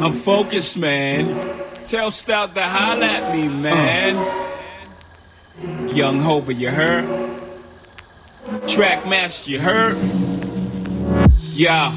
I'm focused, man. Tell Stout to holla at me, man. Young Hova, you heard? Trackmaster, you heard? Yeah.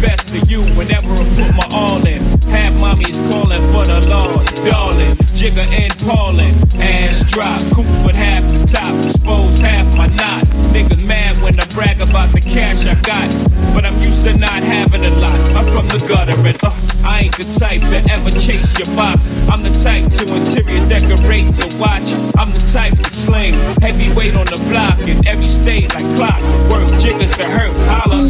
Best of you whenever I put my all in, half mommy's callin' for the Lord, darling, Jigga and Paulin', ass drop, coops with half the top, expose half my knot, niggas mad when I brag about the cash I got, but I'm used to not having a lot. I'm from the gutter and uh, I ain't the type to ever chase your box. I'm the type to interior decorate the watch. I'm the type to sling heavyweight on the block in every state like clock. Work jiggers to hurt, holla.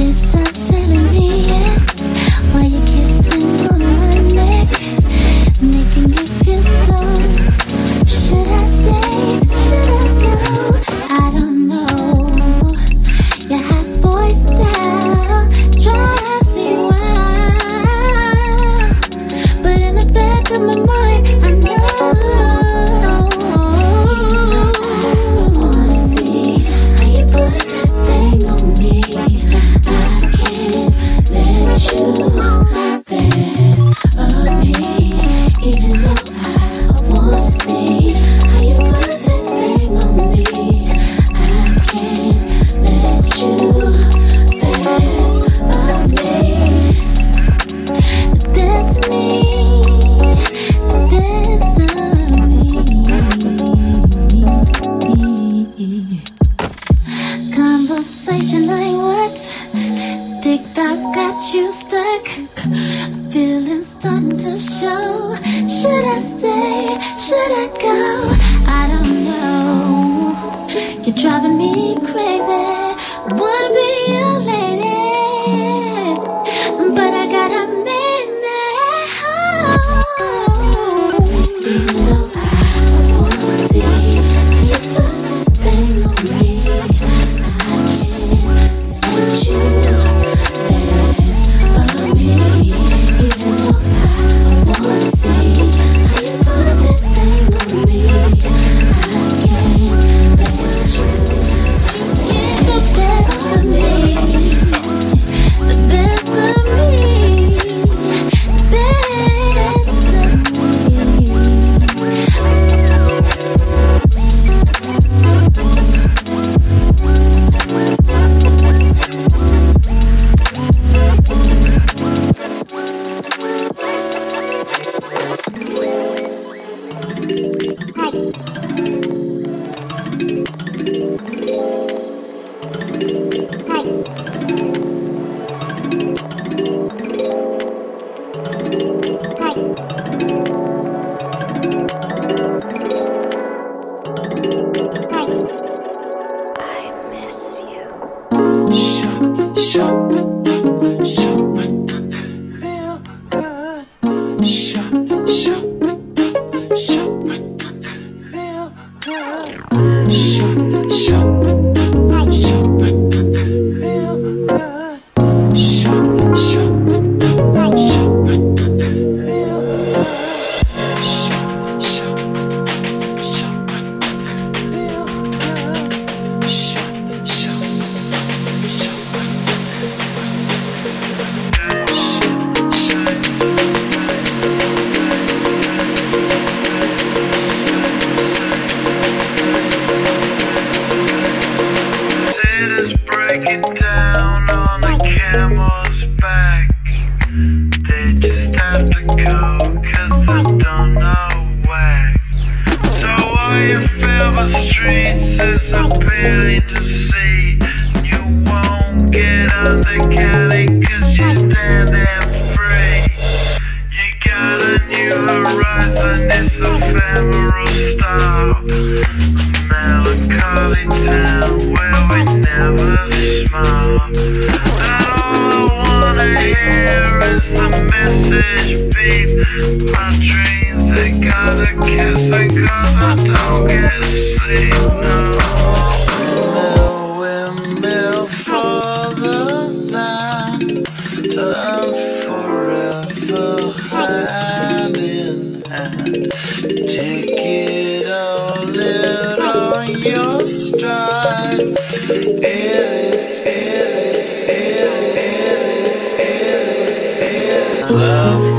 Take it all live on your stride. It is, it is, it is, it is, it is, it is love.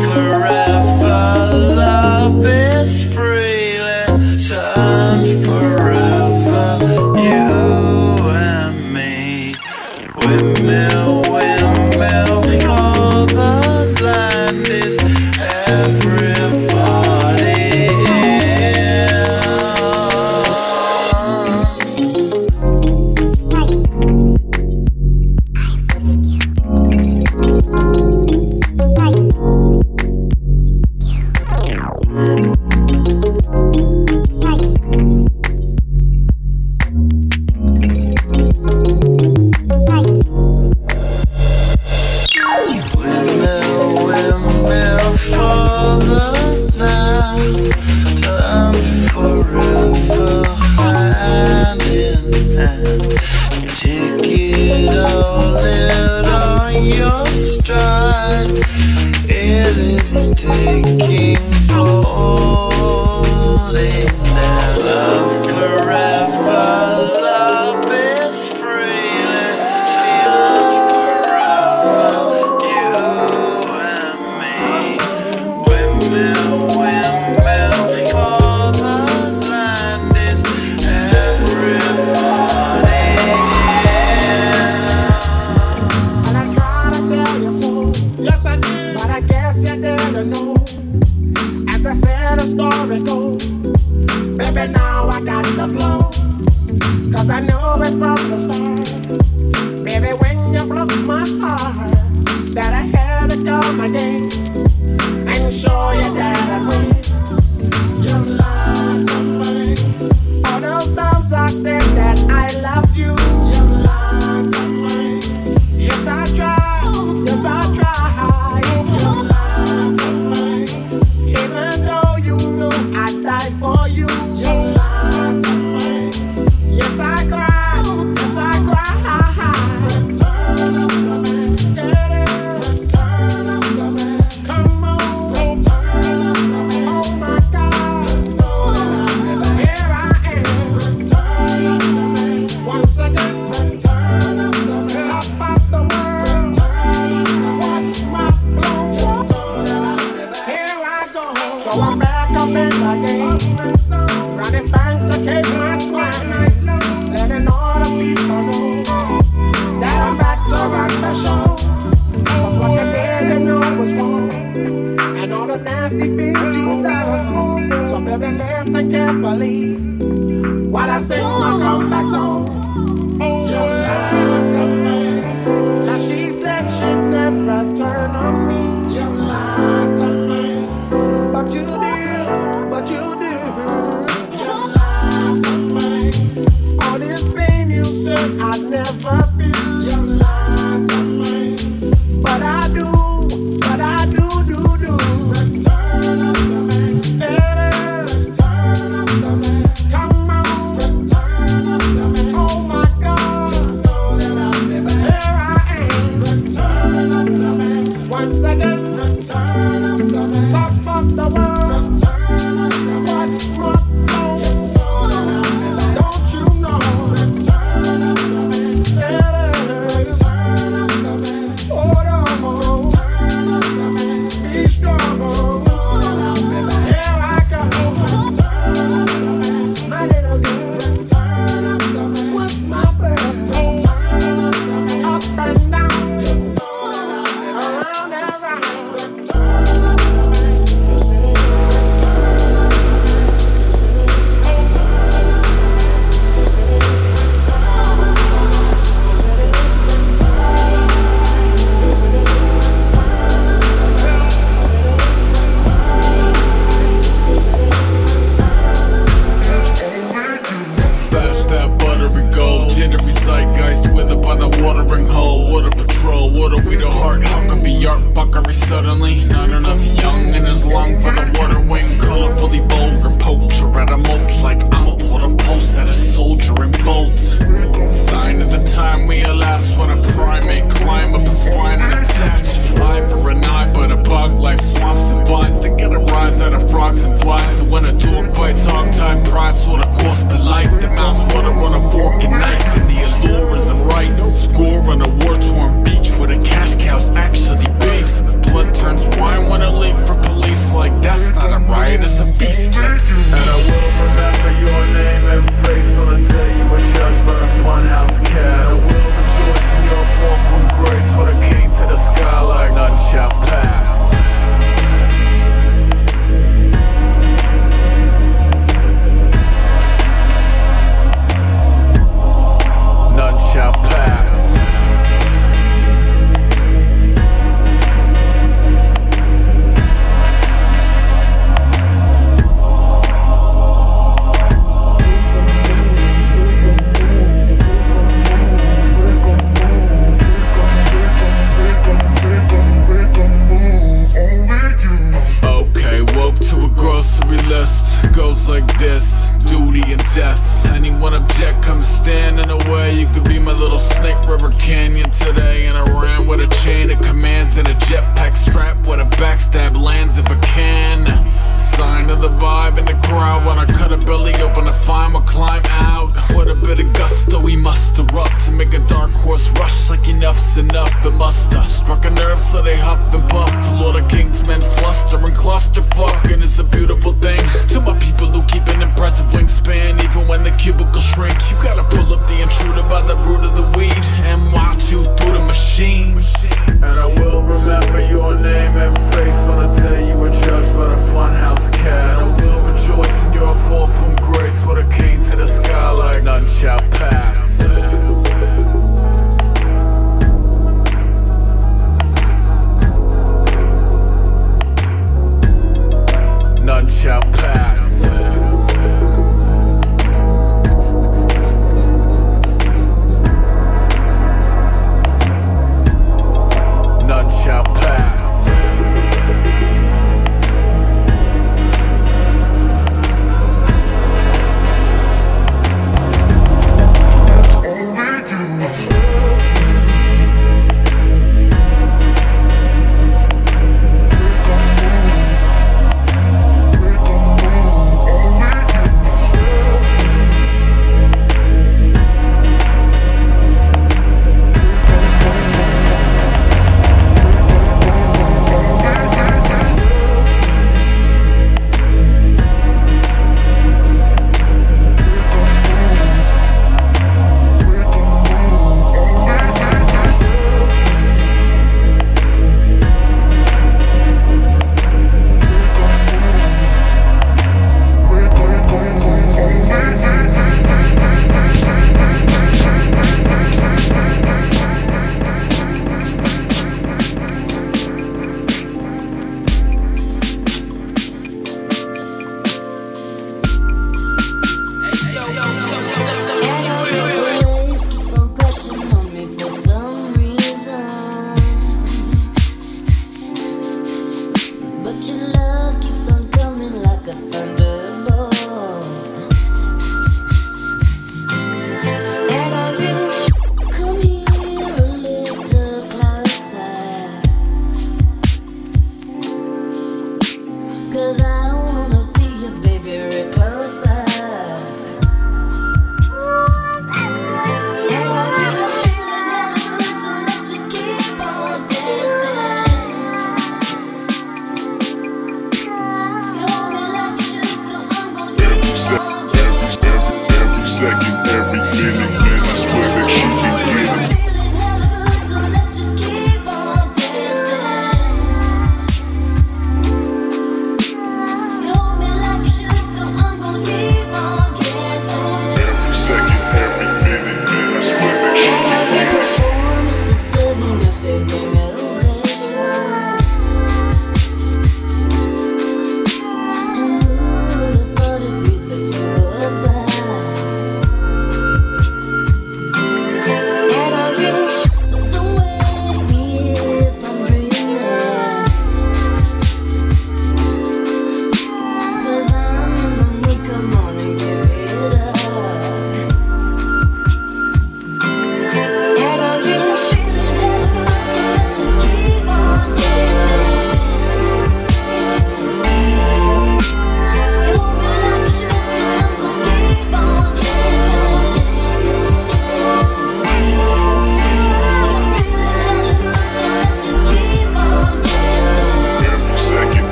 Cause I know it from the start.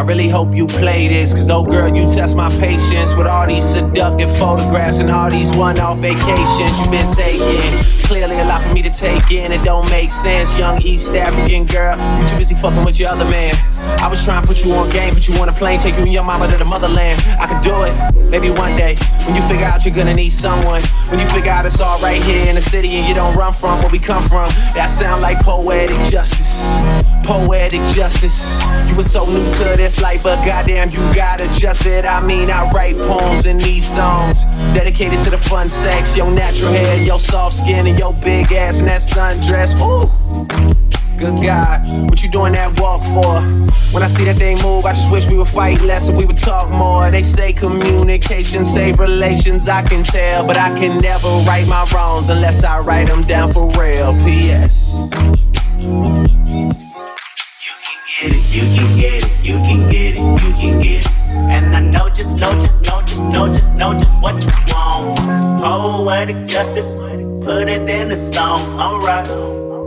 I really hope you play this, cause oh girl, you test my patience with all these seductive photographs and all these one off vacations you've been taking. Clearly a lot for me to take in, it don't make sense. Young East African girl, you too busy fucking with your other man. I was trying to put you on game, but you on a plane, take you and your mama to the motherland. I could do it, maybe one day. When you figure out you're gonna need someone, when you figure out it's all right here in the city and you don't run from where we come from, that sound like poetic justice. Poetic justice. You were so new to this life, but goddamn, you got adjusted. I mean, I write poems in these songs dedicated to the fun sex, your natural hair, your soft skin, and your big ass and that sundress. Ooh. Good God, what you doing that walk for? When I see that thing move, I just wish we would fight less and we would talk more. They say communication save relations, I can tell, but I can never right my wrongs unless I write them down for real. P.S. You can get it, you can get it, you can get it, you can get it. And I know just, know just, know just, know just, know just what you want. Poetic justice, put it in the song, alright.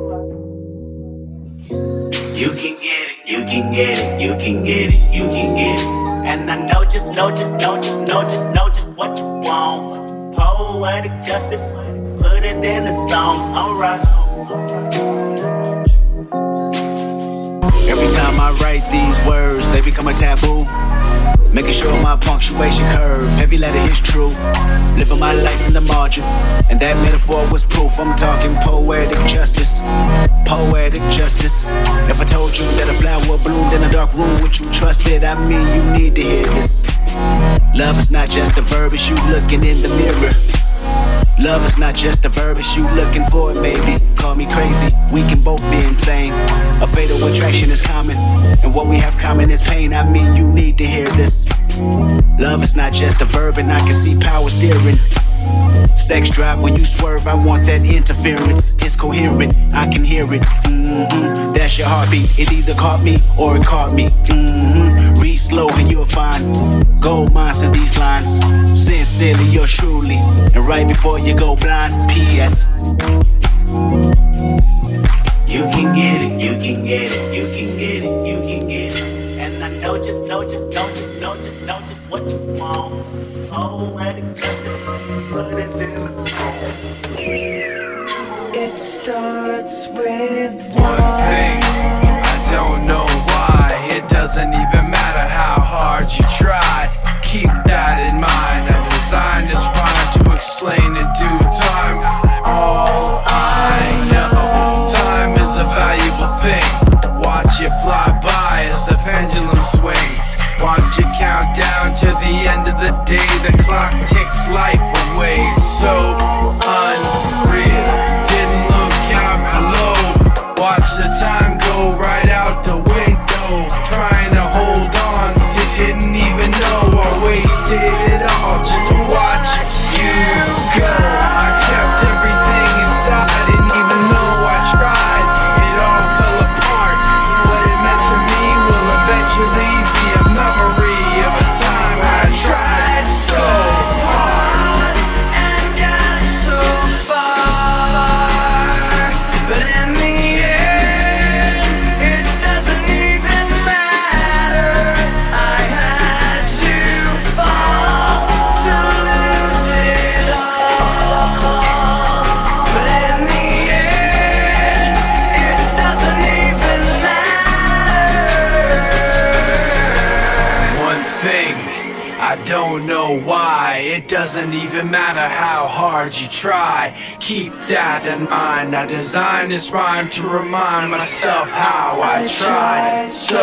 You can get it, you can get it, you can get it, you can get it. And I know just, know just, know just, know just, know just what you want. Poetic justice, put it in the song, alright. Every I write these words, they become a taboo. Making sure my punctuation curve, heavy letter is true. Living my life in the margin, and that metaphor was proof. I'm talking poetic justice, poetic justice. If I told you that a flower bloomed in a dark room, would you trust it? I mean, you need to hear this. Love is not just a verb, it's you looking in the mirror. Love is not just a verb, it's you looking for it, baby. Call me crazy, we can both be insane. A fatal attraction is common, and what we have common is pain. I mean, you need to hear this. Love is not just a verb, and I can see power steering. Sex drive when you swerve, I want that interference. It's coherent, I can hear it. Mm-hmm. That's your heartbeat. It either caught me or it caught me. Mm-hmm. Read slow and you'll find gold mines in these lines. Sincerely, yours truly. And right before you go blind, P.S. You can get it, you can get it, you can get it, you can get it. And I know just, know just, know just, know just, know just what you want. Poetic justice, put starts with One thing, I don't know why. It doesn't even matter how hard you try. Keep that in mind. I designed this rhyme to explain in due time. All I know, time is a valuable thing. Watch it fly by as the pendulum swings. Watch it count down to the end of the day. The clock ticks life daylight It doesn't even matter how hard you try. Keep that in mind. I designed this rhyme to remind myself how I tried so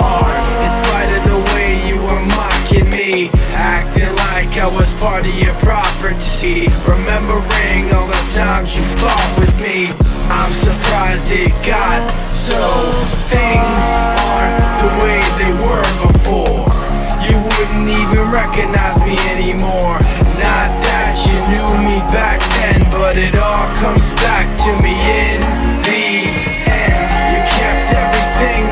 hard. In spite of the way you were mocking me, acting like I was part of your property. Remembering all the times you fought with me, I'm surprised it got so. Things aren't the way they were before didn't even recognize me anymore. Not that you knew me back then, but it all comes back to me in the end. You kept everything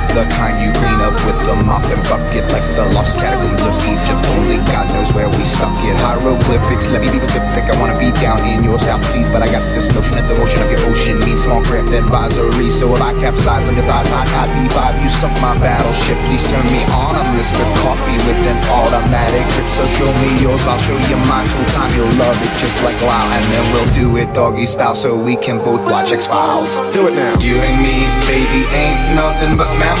the kind you clean up with a mop and bucket like the lost catacombs of Egypt. Only God knows where we stuck it. Hieroglyphics, let me be Pacific. I wanna be down in your South Seas, but I got this notion that the motion of your ocean means small craft advisory. So if I capsize on your thighs, hot, hot B5, you sunk my battleship. Please turn me on. I'm Mr. Coffee with an automatic drip. So show me yours, I'll show you mine. Full time, you'll love it just like Lyle. And then we'll do it doggy style so we can both watch X Files. Do it now. You and me, baby, ain't nothing but mammals,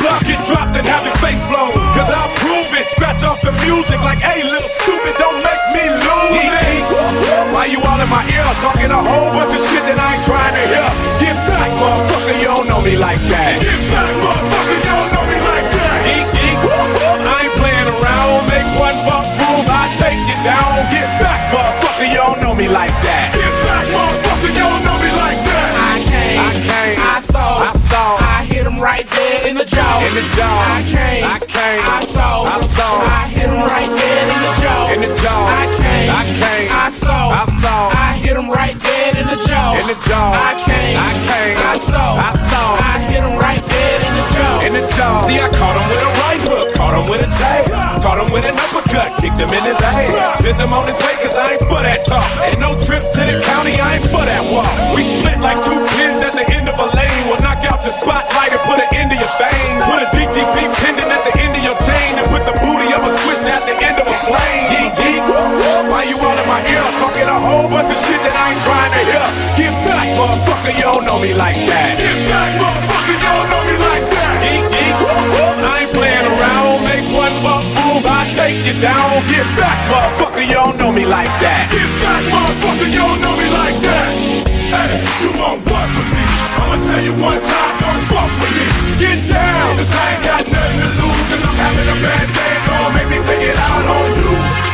block jaw. In the jaw. I came. I came. I saw. I saw. I hit him right dead in the jaw. In the jaw. I came. I came. I saw. I saw. I hit him right dead in the jaw. In the jaw. I came. I came. I saw. I saw. I hit him right dead in the jaw. In the jaw. See, I caught him with a right hook. Caught him with a tag. Caught him with an uppercut. Kicked him in his ass. Sent him on his way cause I ain't for that talk. Ain't no trips to the county. I ain't for that walk. We split like two pins at the end of a Ain't trying to hear. Get back, motherfucker, you don't know me like that. Get back, motherfucker, you don't know me like that. Geek, geek, I ain't playing around. Make one false move, I take you down. Get back, motherfucker, you don't know me like that. Get back, motherfucker, you don't know me like that. Hey, you want what with me? I'ma tell you one time, don't fuck with me. Get down, cause I ain't got nothing to lose. And I'm having a bad day, don't make me take it out on you.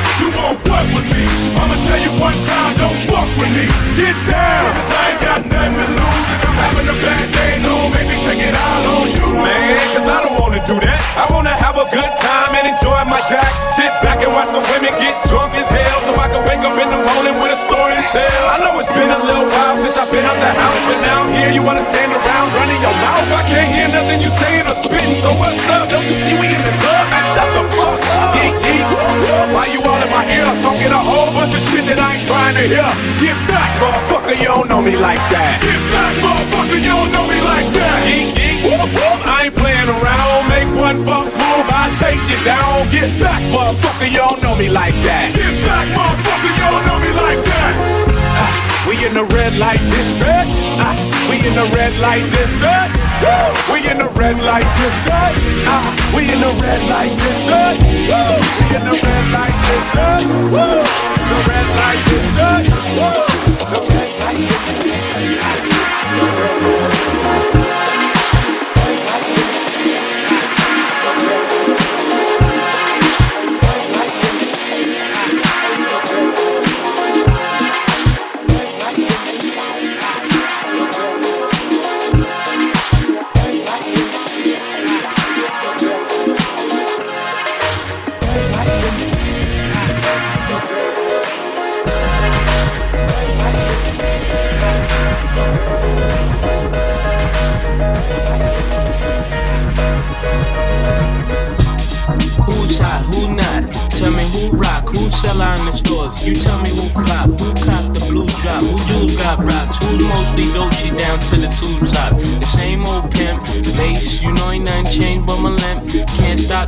I'ma tell you one time, don't fuck with me. Get down, cause I ain't got nothing to lose. I'm having a bad day, no, maybe take it out on you. Man, cause I don't wanna do that. I wanna have a good time and enjoy my jack. Sit back and watch the women get drunk as hell so I can wake up in the morning with a I know it's been a little while since I've been out the house, but now I'm here. You wanna stand around running your mouth? I can't hear nothing you saying or spitting. So what's up? Don't you see we in the club? Man, shut the fuck up. Yeet, yeet. Why you all in my ear? Talking a whole bunch of shit that I ain't trying to hear. Get back, motherfucker. You don't know me like that. Get back, motherfucker. You don't know me like that. Whoop, whoop. I ain't playing around. Make one false move, I take you down. Get back, motherfucker. You don't know me like that. Get back, motherfucker. You don't know me like that. We in the red light district. Ah, we in the red light district. Woo! We in the red light district. Ah, we in the red light district. Woo! We in the red light district. Woo! The red light district. Woo! The red light district. Who's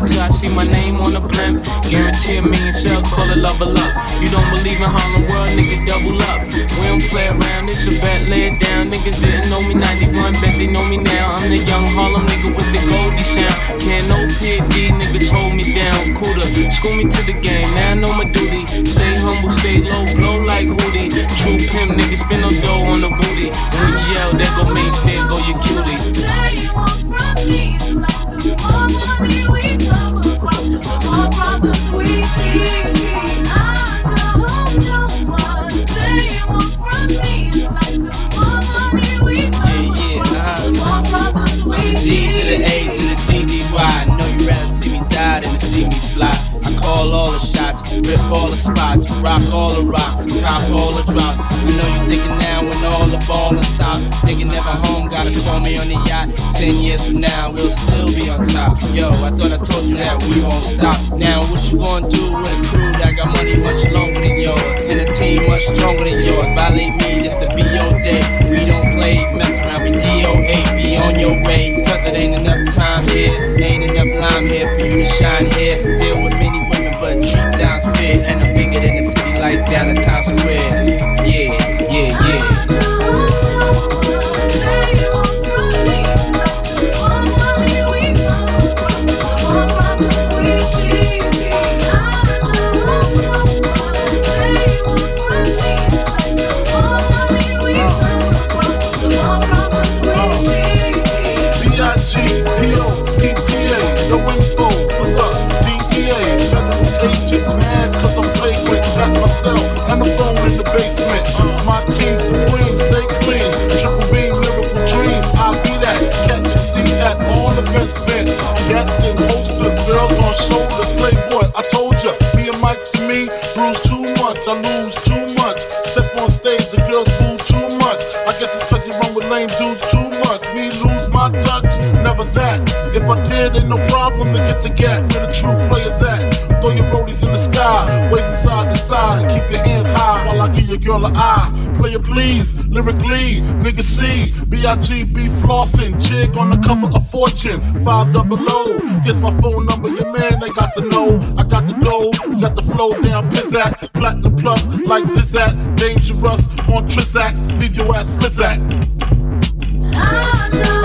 till I see my name on the blimp. Guarantee a million sales, call it level up. You don't believe in Harlem World, nigga, double up. We don't play around, it's a bet, lay it down. Niggas didn't know me 91, bet they know me now. I'm the young Harlem nigga with the Goldie sound. Can't no PD, niggas hold me down. Cooler, school me to the game, now I know my duty. Stay humble, stay low, blow like Hootie. True pimp, niggas spin no dough on the booty. When you yell, there go main, there go your cutie. Spots, rock all the rocks, cop all the drops. You know you thinking now when all the ballin' stop. Thinking never home, gotta call me on the yacht. Ten years from now, we'll still be on top. Yo, I thought I told you that we won't stop. Now what you gonna do with a crew that got money much longer than yours and a team much stronger than yours? Violate me, this'll be your day. We don't play, mess around with DOA. Be on your way, cause it ain't enough time here. Ain't enough lime here for you to shine here. Deal with many women, but treat down's fair. And I'm than the city lights down in Times Square. Yeah, yeah, yeah. I lose too much. Step on stage, the girls boo too much. I guess it's cause you run with lame dudes too much. Me lose my touch, never that. If I did, ain't no problem to get the gap where the true players at. Throw your rollies in the sky, them side to side, keep your hands high while I give your girl an eye. Player please, lyrically, nigga C, B-I-G-B flossing, jig on the cover of Fortune, five double O. Here's my phone number, your man, they got the know. I got the dough, got the flow down, pizzat, platinum plus, like Zizat, dangerous on Trizax, leave your ass flizzat. Thank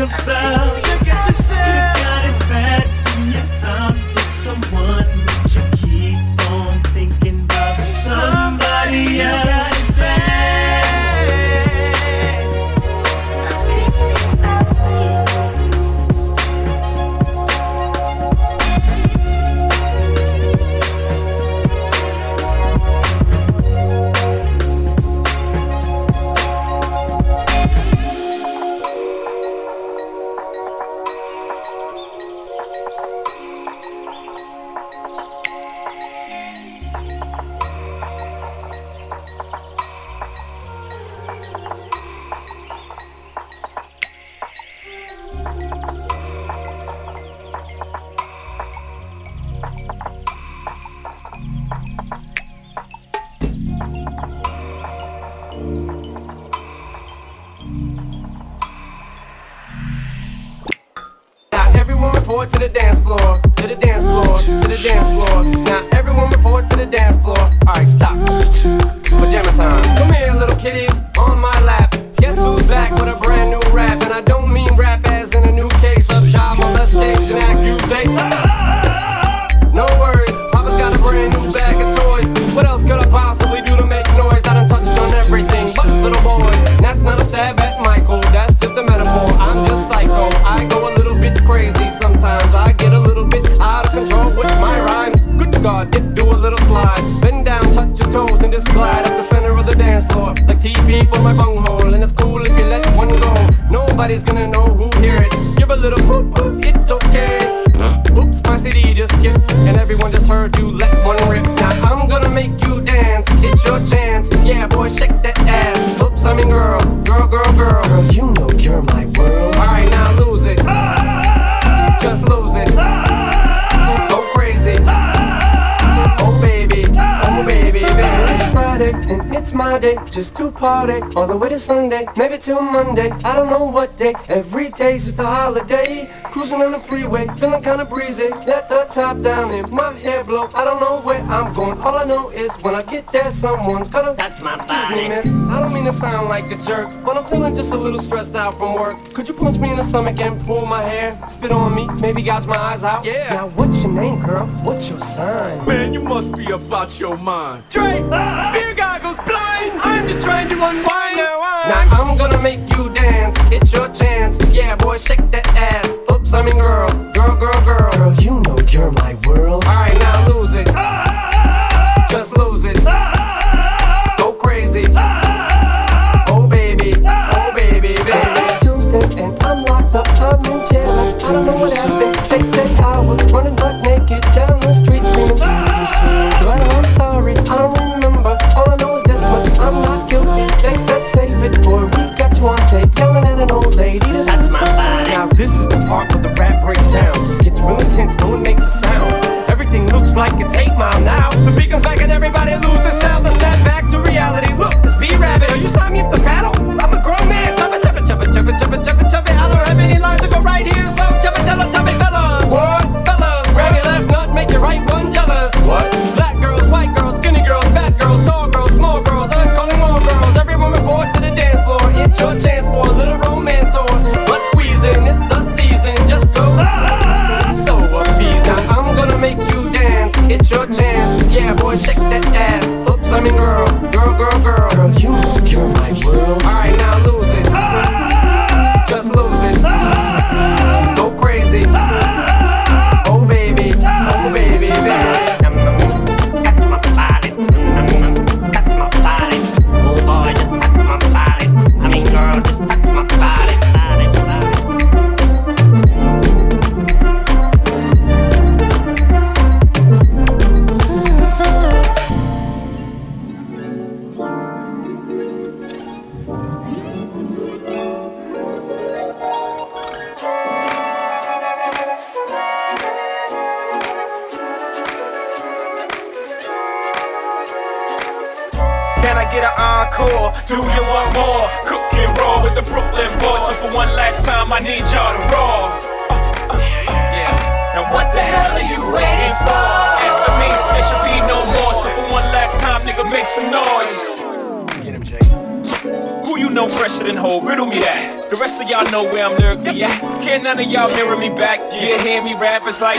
about For my bunghole, and it's cool if you let one go. Nobody's gonna know who hear it. Give a little poop poop, it's okay. Oops, my CD just skipped, and everyone just heard you let one rip. Friday just to party all the way to Sunday, maybe till Monday. I don't know what day. Every day's just a holiday. Cruising on the freeway, feeling kinda breezy. Let the top down if my hair blow. I don't know where I'm going. All I know is when I get there, someone's gonna touch my body. Me, miss. I don't mean to sound like a jerk, but I'm feeling just a little stressed out from work. Could you punch me in the stomach and pull my hair? Spit on me, maybe gouge my eyes out. Yeah. Now what's your name, girl? What's your sign? Man, you must be about your mind. Drake. I'm just trying to unwind. Now I'm gonna make you dance. It's your chance. Yeah, boy, shake that ass. Oops, I mean girl, girl, girl, girl. Girl, you know you're my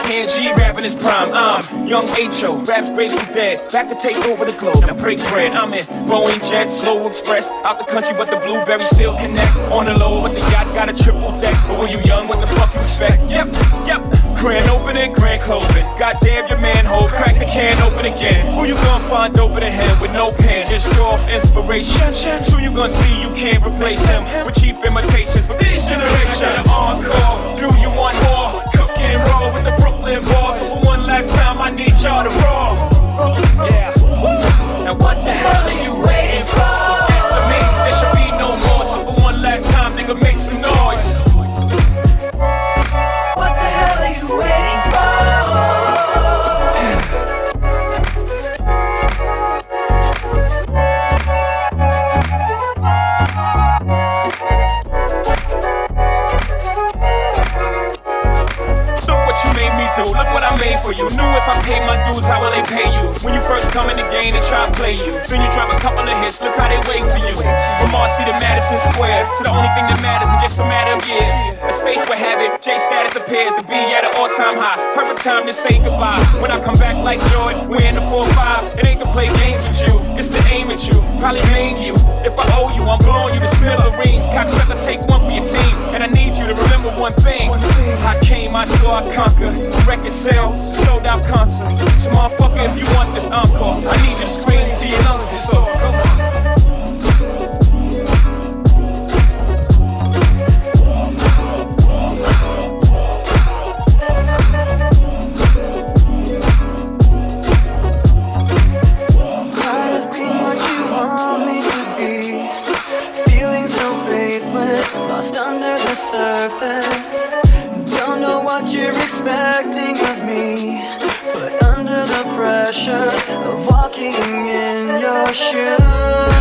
hand G rapping his prime. I'm young H.O., raps grateful dead. Back to take over the globe. Now break bread. I'm in Boeing Jets, Global Express. Out the country, but the blueberries still connect. On the low, but the yacht got a triple deck. But when you young, what the fuck you expect? Yep, yep. Grand opening, grand closing. Goddamn your man Hov, crack the can open again. Who you gonna find open ahead with no pen? Just draw off inspiration. Who you gonna see you can't replace him with cheap imitations for this generation? Encore, do you want more? Cook and roll with the Brooklyn boys. So for one last time, I need y'all to roll. Yeah. Now what the hell are you waiting for? After me, there should be no more. So for one last time, nigga, make some you. Knew if I pay my dues, how will they pay you? When you first come in the game, they try to play you. Then you drop a couple of hits, look how they wave to you. From Marcy to Madison Square, to the only thing that matters in just a matter of years. As fate would have it, J status appears to be at an all time high. Perfect time to say goodbye. When I come back like Jordan, we're in the 4-5. It ain't to play games with you, it's to aim at you. Probably maim you. If I owe you, I'm blowing you to smithereens. Cocksucker, take one for your team. And I need you to remember one thing. I came, I saw, I conquered. Record sales, sold out concerts. So, motherfucker, if you want this encore, I need you to scream to your lungs. So, come on. Pressure of walking in your shoes.